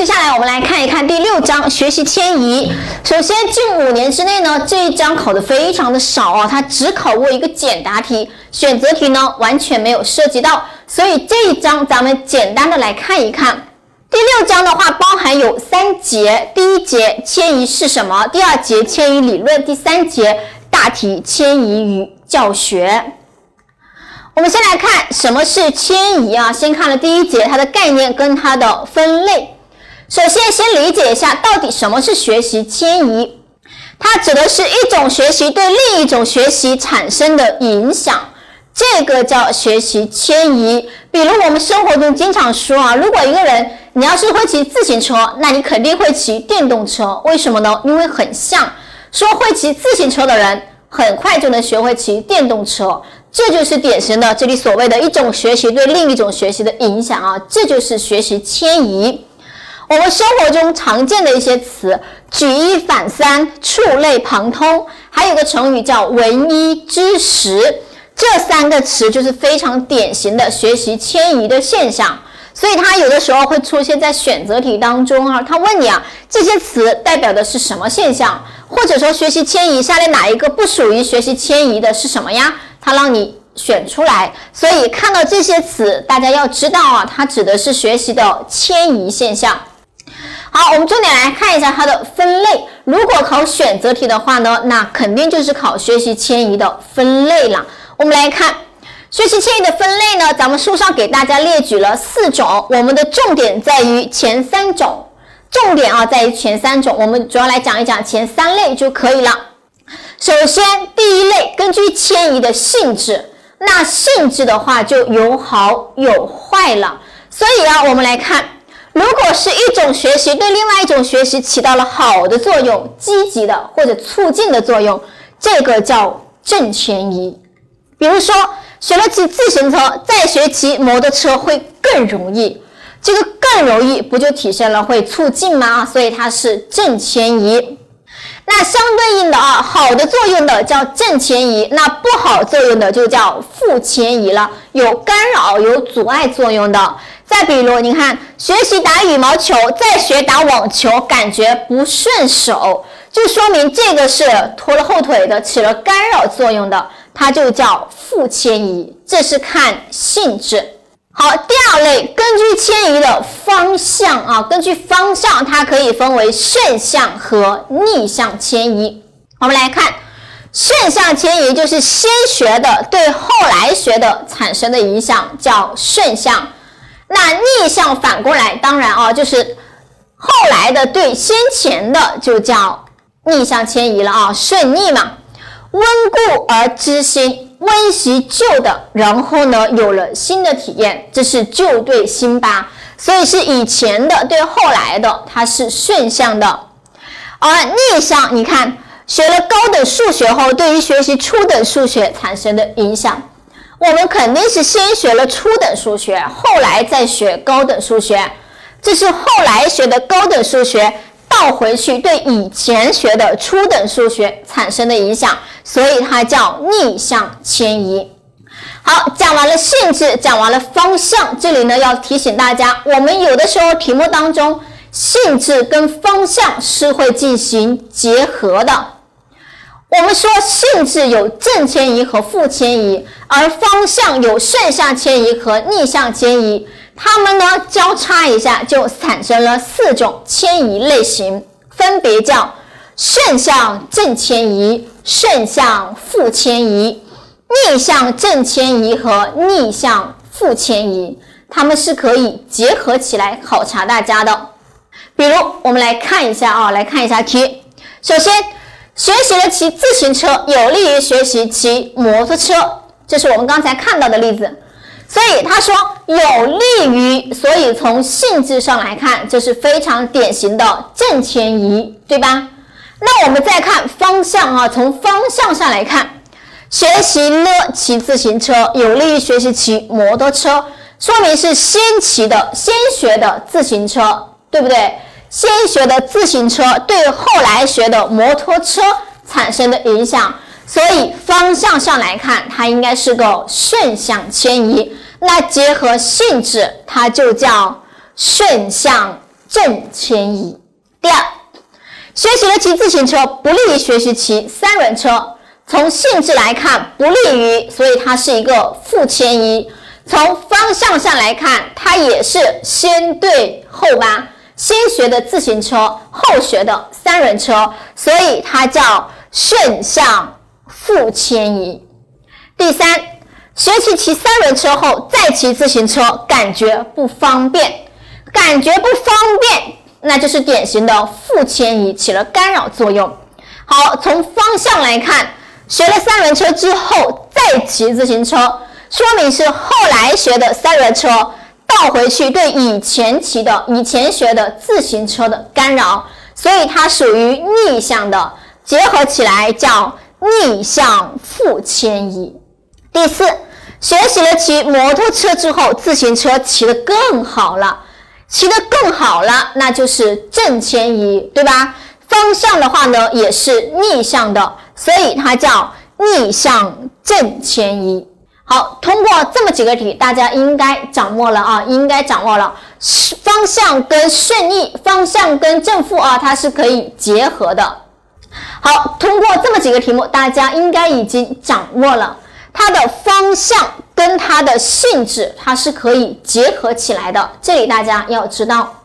接下来我们来看一看第六章学习迁移。首先，近五年之内呢，这一章考的非常的少啊，它只考过一个简答题，选择题呢完全没有涉及到。所以这一章咱们简单的来看一看。第六章的话包含有三节，第一节迁移是什么？第二节迁移理论，第三节大题迁移与教学。我们先来看什么是迁移啊？先看了第一节它的概念跟它的分类。首先，先理解一下到底什么是学习迁移。它指的是一种学习对另一种学习产生的影响，这个叫学习迁移。比如我们生活中经常说啊，如果一个人你要是会骑自行车，那你肯定会骑电动车。为什么呢？因为很像。说会骑自行车的人，很快就能学会骑电动车。这就是典型的这里所谓的一种学习对另一种学习的影响啊，这就是学习迁移。我们生活中常见的一些词，举一反三、触类旁通，还有个成语叫闻一知十，这三个词就是非常典型的学习迁移的现象。所以它有的时候会出现在选择题当中啊，他问你啊，这些词代表的是什么现象？或者说学习迁移下列哪一个不属于学习迁移的是什么呀？他让你选出来。所以看到这些词，大家要知道啊，它指的是学习的迁移现象。好，我们重点来看一下它的分类。如果考选择题的话呢，那肯定就是考学习迁移的分类了。我们来看学习迁移的分类呢，咱们书上给大家列举了四种，我们的重点在于前三种。重点啊，在于前三种，我们主要来讲一讲前三类就可以了。首先，第一类根据迁移的性质，那性质的话就有好有坏了。所以啊，我们来看。如果是一种学习对另外一种学习起到了好的作用、积极的或者促进的作用，这个叫正迁移。比如说，学了骑自行车，再学骑摩托车会更容易。这个更容易不就体现了会促进吗？所以它是正迁移。那相对应的啊，好的作用的叫正迁移，那不好作用的就叫负迁移了，有干扰、有阻碍作用的。再比如，你看学习打羽毛球，再学打网球，感觉不顺手，就说明这个是拖了后腿的，起了干扰作用的，它就叫负迁移。这是看性质。好，第二类，根据迁移的方向啊，根据方向，它可以分为顺向和逆向迁移。我们来看，顺向迁移就是先学的对后来学的产生的影响，叫顺向。那逆向反过来，当然啊，就是后来的对先前的就叫逆向迁移了啊，顺逆嘛。温故而知新，温习旧的，然后呢有了新的体验，这是旧对新吧。所以是以前的对后来的，它是顺向的。而逆向，你看学了高等数学后，对于学习初等数学产生的影响。我们肯定是先学了初等数学，后来再学高等数学，这是后来学的高等数学倒回去对以前学的初等数学产生的影响，所以它叫逆向迁移。好，讲完了性质，讲完了方向，这里呢要提醒大家，我们有的时候题目当中性质跟方向是会进行结合的。我们说性质有正迁移和负迁移，而方向有顺向迁移和逆向迁移，它们呢交叉一下就产生了四种迁移类型，分别叫顺向正迁移、顺向负迁移、逆向正迁移和逆向负迁移，它们是可以结合起来考察大家的。比如我们来看一下啊，来看一下题，首先。学习了骑自行车有利于学习骑摩托车，这是我们刚才看到的例子。所以他说有利于，所以从性质上来看，这是非常典型的正迁移，对吧？那我们再看方向啊，从方向上来看，学习了骑自行车有利于学习骑摩托车，说明是先骑的、先学的自行车，对不对？先学的自行车对后来学的摩托车产生的影响，所以方向上来看，它应该是个顺向迁移。那结合性质，它就叫顺向正迁移。第二，学习了骑自行车不利于学习骑三轮车。从性质来看，不利于，所以它是一个负迁移。从方向上来看，它也是先对后吧，先学的自行车，后学的三轮车，所以它叫顺向负迁移。第三，学习骑三轮车后再骑自行车，感觉不方便，感觉不方便，那就是典型的负迁移起了干扰作用。好，从方向来看。学了三轮车之后再骑自行车，说明是后来学的三轮车倒回去对以前骑的、以前学的自行车的干扰，所以它属于逆向的，结合起来叫逆向负迁移。第四，学习了骑摩托车之后，自行车骑得更好了，骑得更好了，那就是正牵移，对吧？方向的话呢，也是逆向的。所以它叫逆向正牵移。好，通过这么几个题，大家应该掌握了啊，应该掌握了方向跟顺逆，方向跟正负啊，它是可以结合的。好，通过这么几个题目，大家应该已经掌握了它的方向跟它的性质，它是可以结合起来的。这里大家要知道。